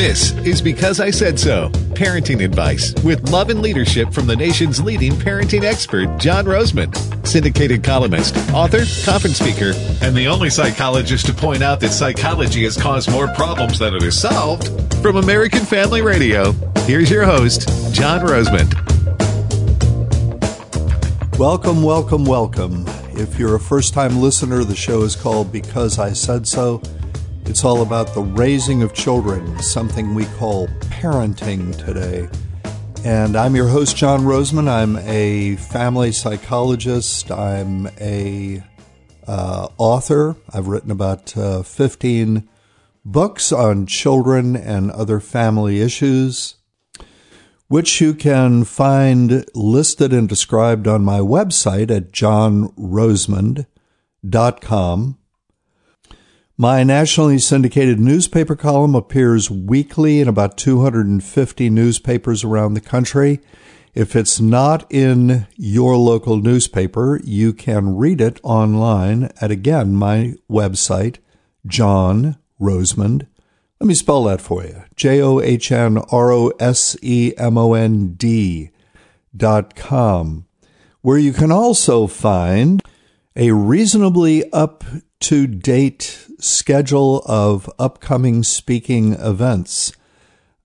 This is Because I Said So parenting advice with love and leadership from the nation's leading parenting expert, John Rosemond, syndicated columnist, author, conference speaker, and the only psychologist to point out that psychology has caused more problems than it has solved. From American Family Radio, here's your host, John Rosemond. Welcome, welcome, welcome. If you're a first time listener, the show is called Because I Said So. It's all about the raising of children, something we call parenting today. And I'm your host, John Rosemond. I'm a family psychologist. I'm a uh, author. I've written about uh, 15 books on children and other family issues, which you can find listed and described on my website at johnrosemond.com. My nationally syndicated newspaper column appears weekly in about 250 newspapers around the country. If it's not in your local newspaper, you can read it online at again my website, John Rosemond. Let me spell that for you. J O H N R O S E M O N D dot com, where you can also find a reasonably up to date schedule of upcoming speaking events.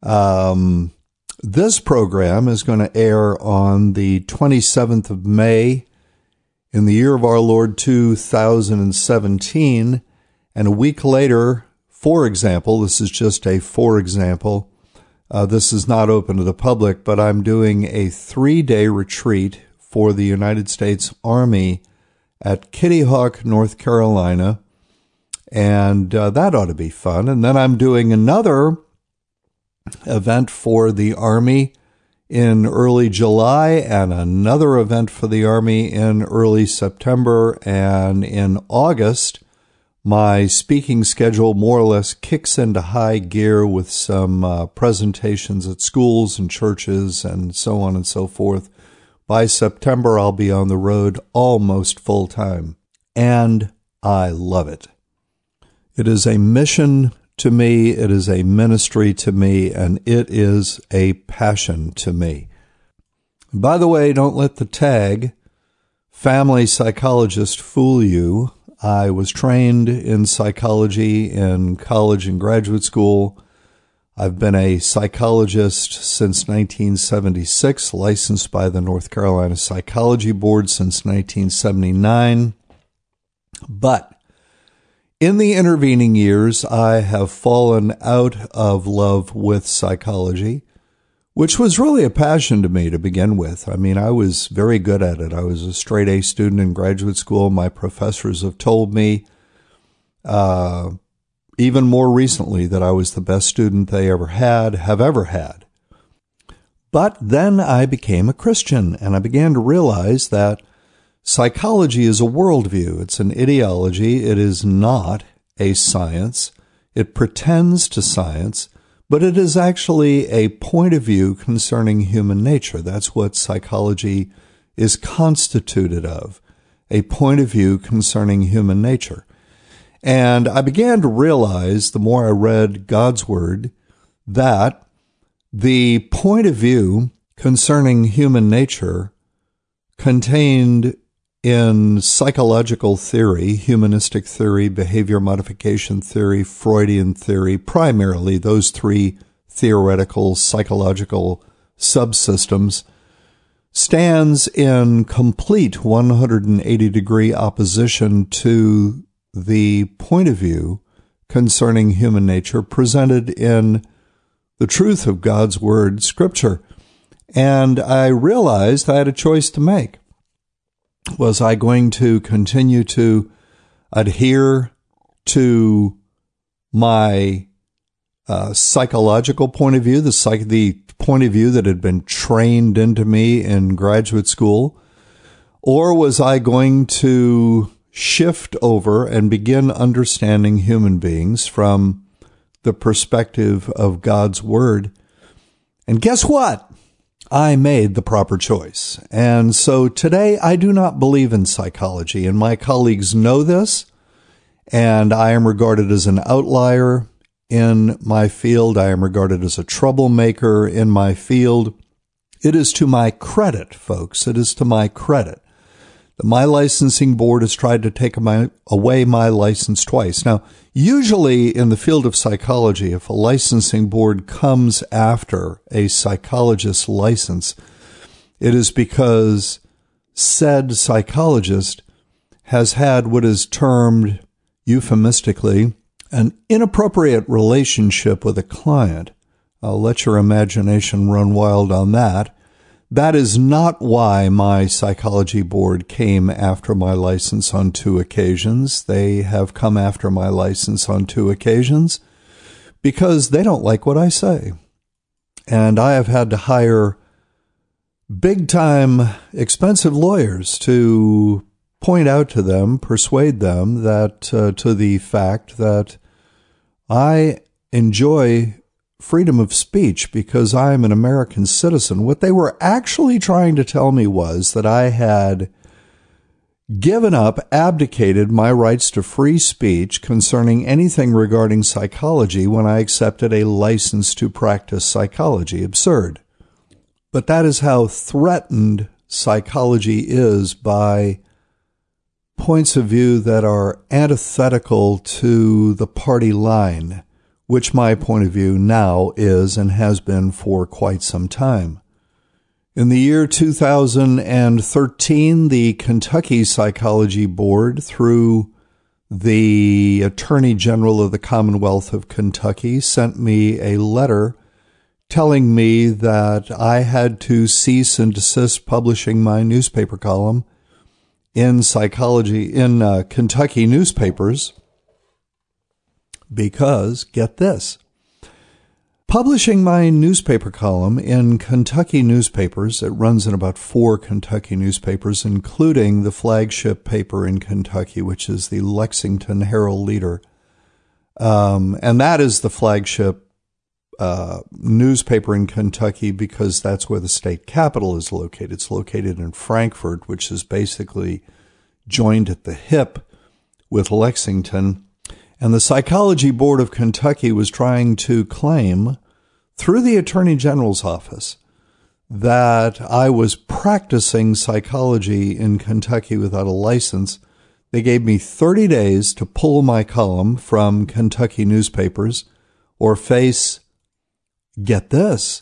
Um, this program is going to air on the 27th of May in the year of our Lord 2017. And a week later, for example, this is just a for example, uh, this is not open to the public, but I'm doing a three day retreat for the United States Army at Kitty Hawk, North Carolina and uh, that ought to be fun. And then I'm doing another event for the Army in early July and another event for the Army in early September. And in August, my speaking schedule more or less kicks into high gear with some uh, presentations at schools and churches and so on and so forth. By September, I'll be on the road almost full time. And I love it. It is a mission to me, it is a ministry to me, and it is a passion to me. By the way, don't let the tag family psychologist fool you. I was trained in psychology in college and graduate school. I've been a psychologist since 1976, licensed by the North Carolina Psychology Board since 1979. But in the intervening years, I have fallen out of love with psychology, which was really a passion to me to begin with. I mean, I was very good at it. I was a straight A student in graduate school. My professors have told me, uh, even more recently, that I was the best student they ever had, have ever had. But then I became a Christian and I began to realize that Psychology is a worldview. It's an ideology. It is not a science. It pretends to science, but it is actually a point of view concerning human nature. That's what psychology is constituted of. A point of view concerning human nature. And I began to realize the more I read God's Word that the point of view concerning human nature contained in psychological theory, humanistic theory, behavior modification theory, Freudian theory, primarily those three theoretical psychological subsystems, stands in complete 180 degree opposition to the point of view concerning human nature presented in the truth of God's Word, Scripture. And I realized I had a choice to make was I going to continue to adhere to my uh, psychological point of view, the psych- the point of view that had been trained into me in graduate school, or was I going to shift over and begin understanding human beings from the perspective of God's word? And guess what? I made the proper choice. And so today I do not believe in psychology, and my colleagues know this, and I am regarded as an outlier in my field. I am regarded as a troublemaker in my field. It is to my credit, folks. It is to my credit that my licensing board has tried to take my, away my license twice. Now, usually in the field of psychology, if a licensing board comes after a psychologist's license, it is because said psychologist has had what is termed euphemistically an inappropriate relationship with a client. I'll let your imagination run wild on that. That is not why my psychology board came after my license on two occasions. They have come after my license on two occasions because they don't like what I say. And I have had to hire big time expensive lawyers to point out to them, persuade them that uh, to the fact that I enjoy freedom of speech because I'm an American citizen. What they were actually trying to tell me was that I had given up, abdicated my rights to free speech concerning anything regarding psychology when I accepted a license to practice psychology. Absurd. But that is how threatened psychology is by points of view that are antithetical to the party line, which my point of view now is and has been for quite some time. In the year 2013, the Kentucky Psychology Board, through the Attorney General of the Commonwealth of Kentucky, sent me a letter telling me that I had to cease and desist publishing my newspaper column in psychology in uh, Kentucky newspapers because, get this, publishing my newspaper column in Kentucky newspapers, it runs in about four Kentucky newspapers, including the flagship paper in Kentucky, which is the Lexington Herald Leader. Um, and that is the flagship uh, newspaper in Kentucky because that's where the state capital is located. It's located in Frankfort, which is basically joined at the hip with Lexington. And the Psychology Board of Kentucky was trying to claim through the Attorney General's office that I was practicing psychology in Kentucky without a license. They gave me 30 days to pull my column from Kentucky newspapers or face get this,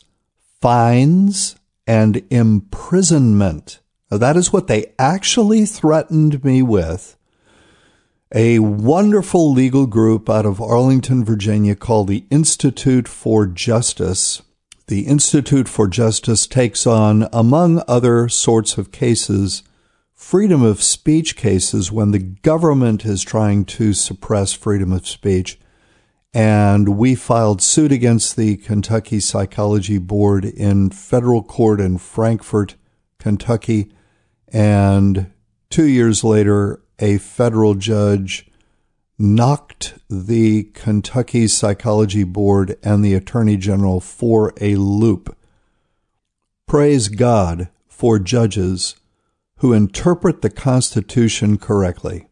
fines and imprisonment. Now, that is what they actually threatened me with. A wonderful legal group out of Arlington, Virginia called the Institute for Justice. The Institute for Justice takes on, among other sorts of cases, freedom of speech cases when the government is trying to suppress freedom of speech and we filed suit against the Kentucky Psychology Board in federal court in Frankfort, Kentucky. And two years later, a federal judge knocked the Kentucky Psychology Board and the Attorney General for a loop. Praise God for judges who interpret the Constitution correctly.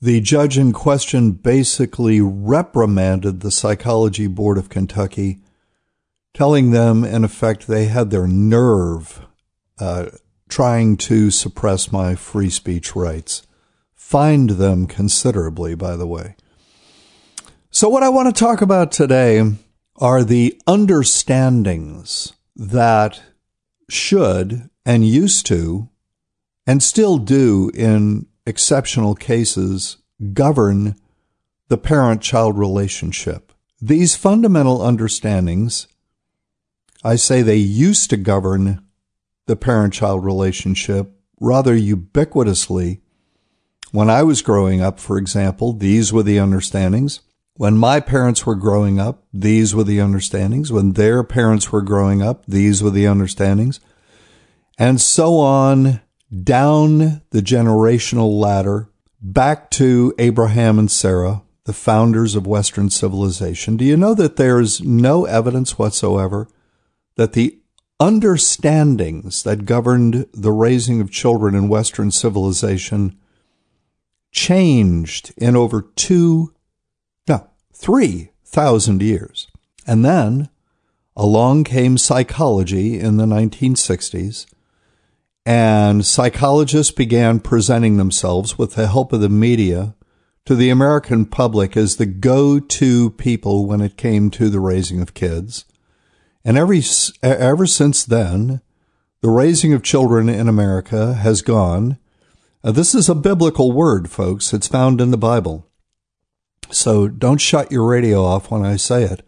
The judge in question basically reprimanded the Psychology Board of Kentucky, telling them, in effect, they had their nerve uh, trying to suppress my free speech rights. Fined them considerably, by the way. So, what I want to talk about today are the understandings that should and used to and still do in exceptional cases govern the parent child relationship. These fundamental understandings, I say they used to govern the parent child relationship rather ubiquitously. When I was growing up, for example, these were the understandings. When my parents were growing up, these were the understandings. When their parents were growing up, these were the understandings. And so on down the generational ladder back to Abraham and Sarah, the founders of Western civilization. Do you know that there's no evidence whatsoever that the understandings that governed the raising of children in Western civilization changed in over two, no, 3,000 years. And then along came psychology in the 1960s, and psychologists began presenting themselves with the help of the media to the American public as the go to people when it came to the raising of kids. And every, ever since then, the raising of children in America has gone. Uh, this is a biblical word, folks. It's found in the Bible. So don't shut your radio off when I say it.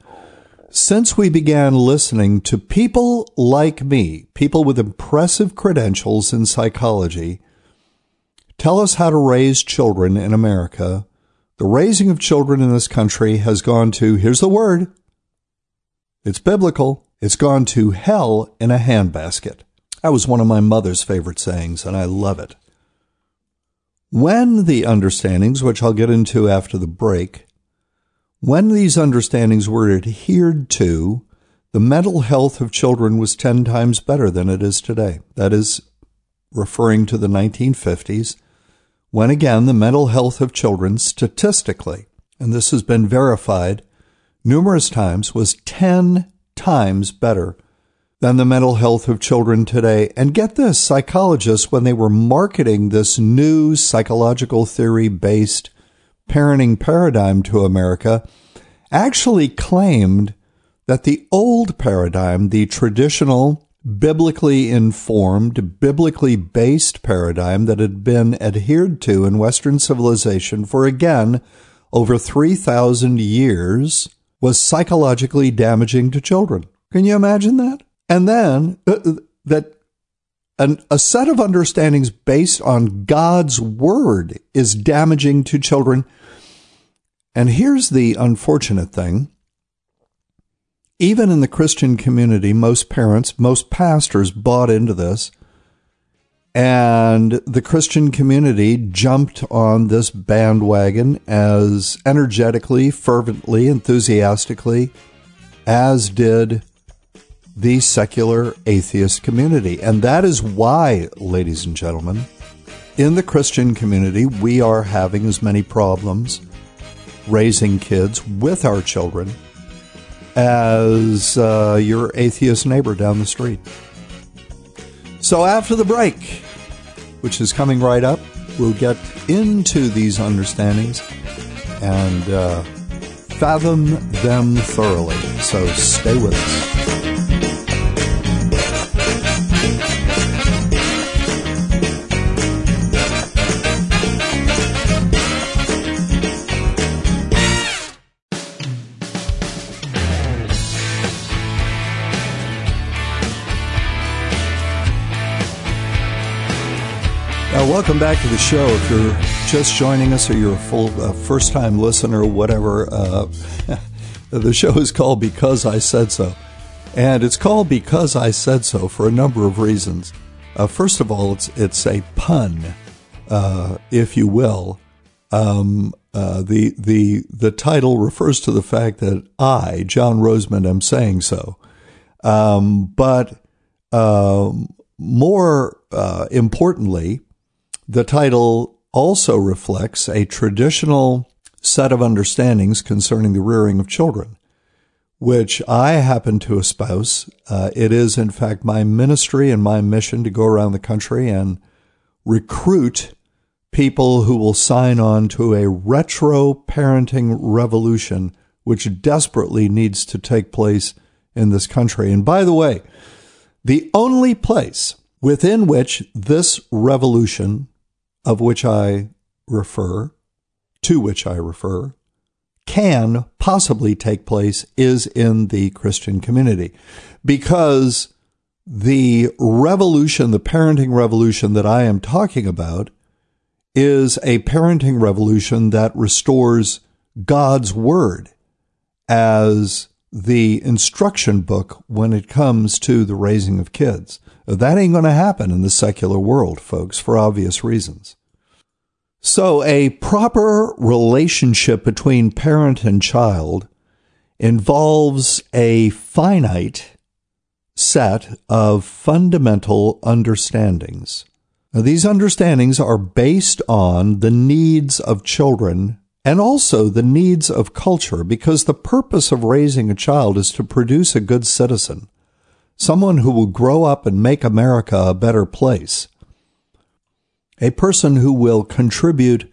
Since we began listening to people like me, people with impressive credentials in psychology, tell us how to raise children in America, the raising of children in this country has gone to, here's the word, it's biblical, it's gone to hell in a handbasket. That was one of my mother's favorite sayings, and I love it. When the understandings, which I'll get into after the break, when these understandings were adhered to, the mental health of children was 10 times better than it is today. That is referring to the 1950s, when again the mental health of children statistically, and this has been verified numerous times, was 10 times better than the mental health of children today. And get this, psychologists, when they were marketing this new psychological theory based parenting paradigm to America, actually claimed that the old paradigm, the traditional, biblically informed, biblically based paradigm that had been adhered to in Western civilization for again over 3,000 years, was psychologically damaging to children. Can you imagine that? And then uh, uh, that an, a set of understandings based on God's word is damaging to children. And here's the unfortunate thing. Even in the Christian community, most parents, most pastors bought into this. And the Christian community jumped on this bandwagon as energetically, fervently, enthusiastically as did the secular atheist community. And that is why, ladies and gentlemen, in the Christian community, we are having as many problems raising kids with our children as uh, your atheist neighbor down the street. So after the break, which is coming right up, we'll get into these understandings and uh, fathom them thoroughly. So stay with us. Welcome back to the show. If you're just joining us or you're a full uh, first time listener, whatever, uh, the show is called Because I Said So. And it's called Because I Said So for a number of reasons. Uh, first of all, it's, it's a pun, uh, if you will. Um, uh, the, the, the title refers to the fact that I, John Rosemond, am saying so. Um, but um, more uh, importantly, the title also reflects a traditional set of understandings concerning the rearing of children, which I happen to espouse. Uh, it is, in fact, my ministry and my mission to go around the country and recruit people who will sign on to a retro parenting revolution, which desperately needs to take place in this country. And by the way, the only place within which this revolution of which I refer, to which I refer, can possibly take place is in the Christian community because the revolution, the parenting revolution that I am talking about is a parenting revolution that restores God's word as the instruction book when it comes to the raising of kids. That ain't going to happen in the secular world, folks, for obvious reasons. So, a proper relationship between parent and child involves a finite set of fundamental understandings. Now, these understandings are based on the needs of children and also the needs of culture, because the purpose of raising a child is to produce a good citizen, someone who will grow up and make America a better place, a person who will contribute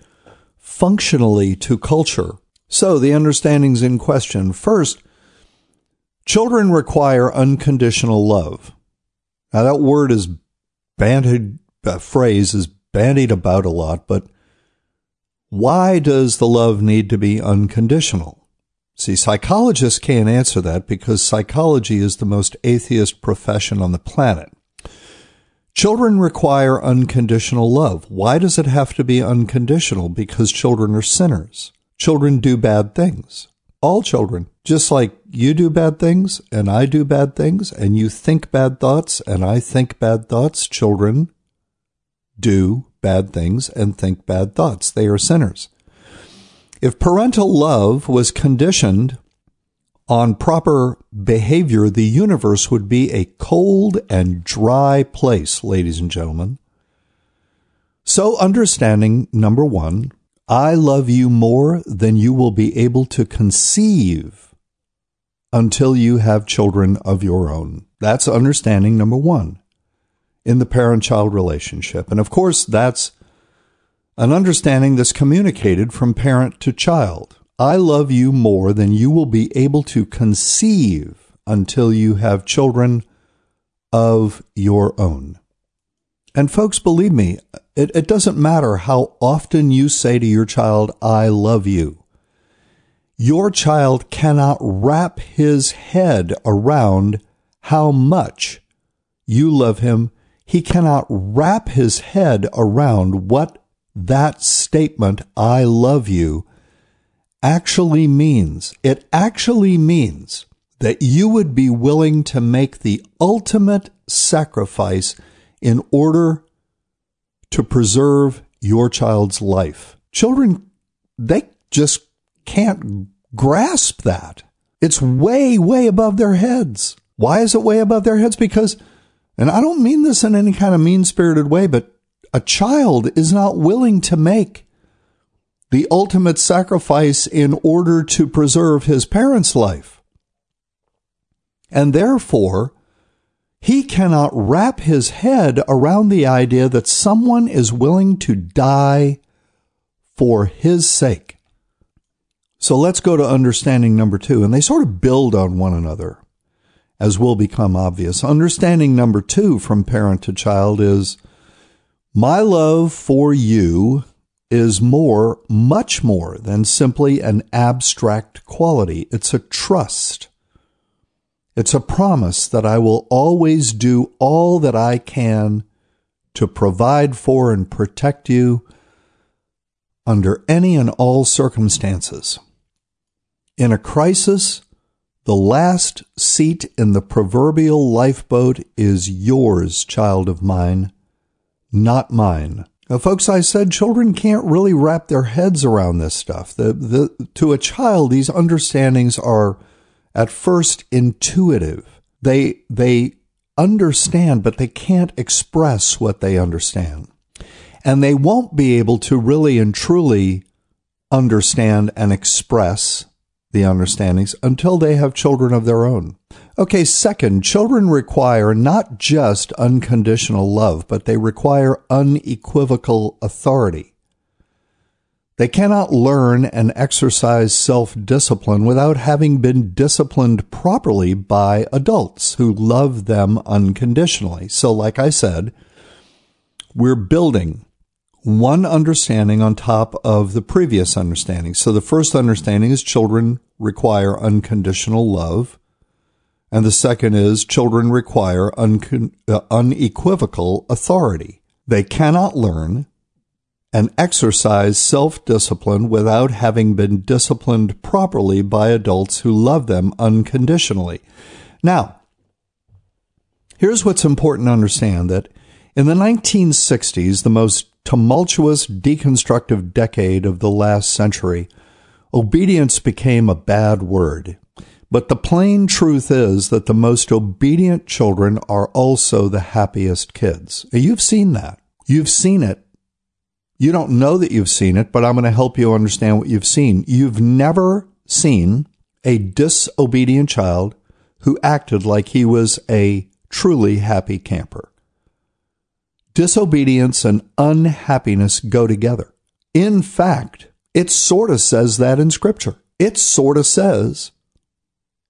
functionally to culture. So the understandings in question. First, children require unconditional love. Now that word is bandied, phrase is bandied about a lot, but why does the love need to be unconditional? See, psychologists can't answer that because psychology is the most atheist profession on the planet. Children require unconditional love. Why does it have to be unconditional? Because children are sinners. Children do bad things. All children. Just like you do bad things and I do bad things and you think bad thoughts and I think bad thoughts, children do bad things and think bad thoughts. They are sinners. If parental love was conditioned on proper behavior, the universe would be a cold and dry place, ladies and gentlemen. So, understanding number one, I love you more than you will be able to conceive until you have children of your own. That's understanding number one in the parent child relationship. And of course, that's an understanding that's communicated from parent to child. I love you more than you will be able to conceive until you have children of your own. And folks, believe me, it, it, doesn't matter how often you say to your child, I love you. Your child cannot wrap his head around how much you love him. He cannot wrap his head around what that statement, I love you, actually means. It actually means that you would be willing to make the ultimate sacrifice in order to preserve your child's life. Children, they just can't grasp that. It's way, way above their heads. Why is it way above their heads? Because, and I don't mean this in any kind of mean spirited way, but a child is not willing to make the ultimate sacrifice in order to preserve his parent's life. And therefore, he cannot wrap his head around the idea that someone is willing to die for his sake. So let's go to understanding number two, and they sort of build on one another, as will become obvious. Understanding number two from parent to child is my love for you is more, much more than simply an abstract quality. It's a trust. It's a promise that I will always do all that I can to provide for and protect you under any and all circumstances. In a crisis, the last seat in the proverbial lifeboat is yours, child of mine not mine. Now, folks, I said children can't really wrap their heads around this stuff. The, the, to a child, these understandings are at first intuitive. They, they understand, but they can't express what they understand. And they won't be able to really and truly understand and express the understandings until they have children of their own. Okay, second, children require not just unconditional love, but they require unequivocal authority. They cannot learn and exercise self discipline without having been disciplined properly by adults who love them unconditionally. So, like I said, we're building one understanding on top of the previous understanding. So the first understanding is children require unconditional love. And the second is children require uncon- uh, unequivocal authority. They cannot learn and exercise self-discipline without having been disciplined properly by adults who love them unconditionally. Now, here's what's important to understand that in the 1960s, the most tumultuous, deconstructive decade of the last century, obedience became a bad word. But the plain truth is that the most obedient children are also the happiest kids. You've seen that. You've seen it You don't know that you've seen it, but I'm going to help you understand what you've seen. You've never seen a disobedient child who acted like he was a truly happy camper. Disobedience and unhappiness go together. In fact, it sort of says that in Scripture. It sort of says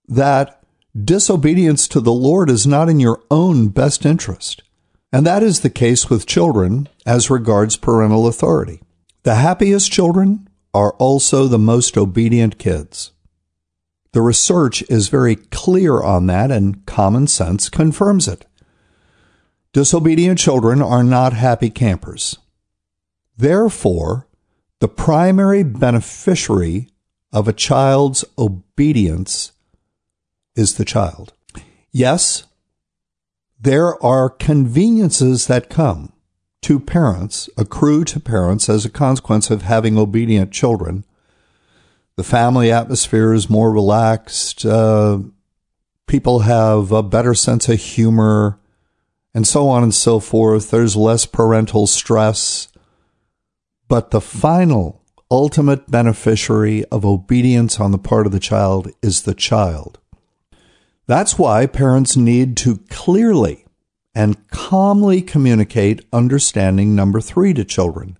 that disobedience to the Lord is not in your own best interest. And that is the case with children as regards parental authority. The happiest children are also the most obedient kids. The research is very clear on that, and common sense confirms it. Disobedient children are not happy campers. Therefore, the primary beneficiary of a child's obedience is the child. Yes, there are conveniences that come to parents, accrue to parents as a consequence of having obedient children. The family atmosphere is more relaxed. Uh, people have a better sense of humor, and so on and so forth. There's less parental stress. But the final, ultimate beneficiary of obedience on the part of the child is the child. That's why parents need to clearly and calmly communicate understanding number three to children.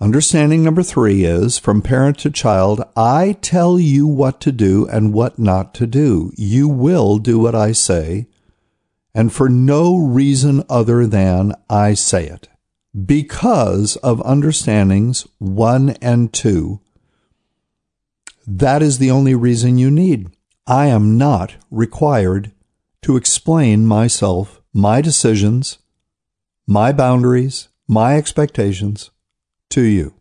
Understanding number three is from parent to child, I tell you what to do and what not to do. You will do what I say, and for no reason other than I say it. Because of understandings one and two, that is the only reason you need. I am not required to explain myself, my decisions, my boundaries, my expectations to you.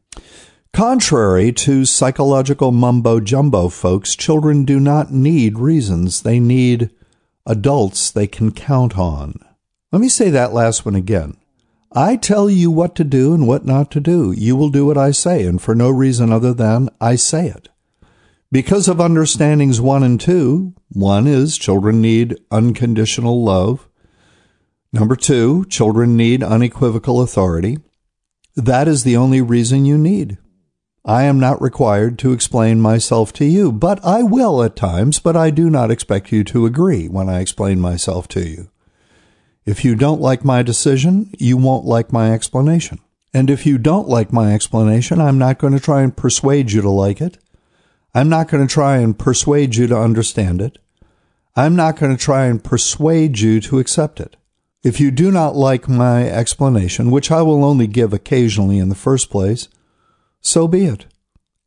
Contrary to psychological mumbo jumbo, folks, children do not need reasons. They need adults they can count on. Let me say that last one again. I tell you what to do and what not to do. You will do what I say, and for no reason other than I say it. Because of understandings one and two, one is children need unconditional love. Number two, children need unequivocal authority. That is the only reason you need. I am not required to explain myself to you, but I will at times, but I do not expect you to agree when I explain myself to you. If you don't like my decision, you won't like my explanation. And if you don't like my explanation, I'm not going to try and persuade you to like it. I'm not going to try and persuade you to understand it. I'm not going to try and persuade you to accept it. If you do not like my explanation, which I will only give occasionally in the first place, so be it.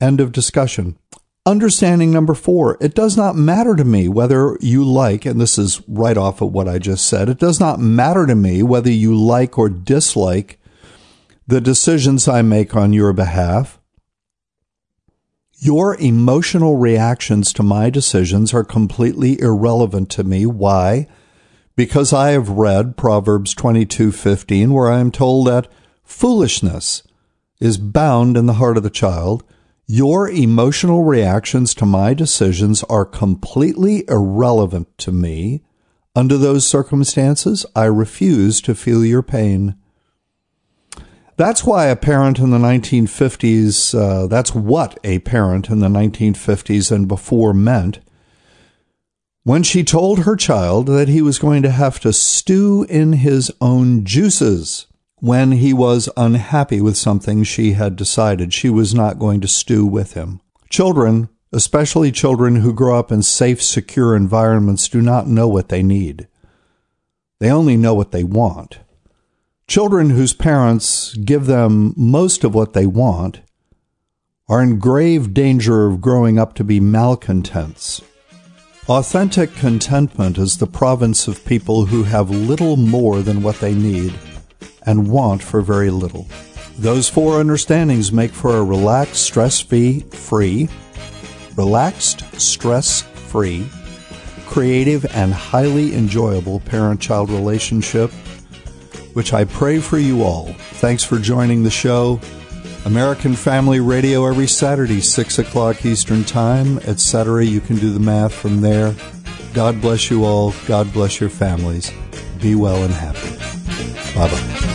End of discussion. Understanding number four, it does not matter to me whether you like, and this is right off of what I just said, it does not matter to me whether you like or dislike the decisions I make on your behalf. Your emotional reactions to my decisions are completely irrelevant to me. Why? Because I have read Proverbs 22:15 where I am told that foolishness is bound in the heart of the child. Your emotional reactions to my decisions are completely irrelevant to me. Under those circumstances, I refuse to feel your pain. That's why a parent in the 1950s, uh, that's what a parent in the 1950s and before meant when she told her child that he was going to have to stew in his own juices when he was unhappy with something she had decided. She was not going to stew with him. Children, especially children who grow up in safe, secure environments, do not know what they need. They only know what they want. Children whose parents give them most of what they want are in grave danger of growing up to be malcontents. Authentic contentment is the province of people who have little more than what they need and want for very little. Those four understandings make for a relaxed, stress free, relaxed, stress free, creative, and highly enjoyable parent child relationship which I pray for you all. Thanks for joining the show. American Family Radio every Saturday, 6 o'clock Eastern Time, etc. You can do the math from there. God bless you all. God bless your families. Be well and happy. Bye bye.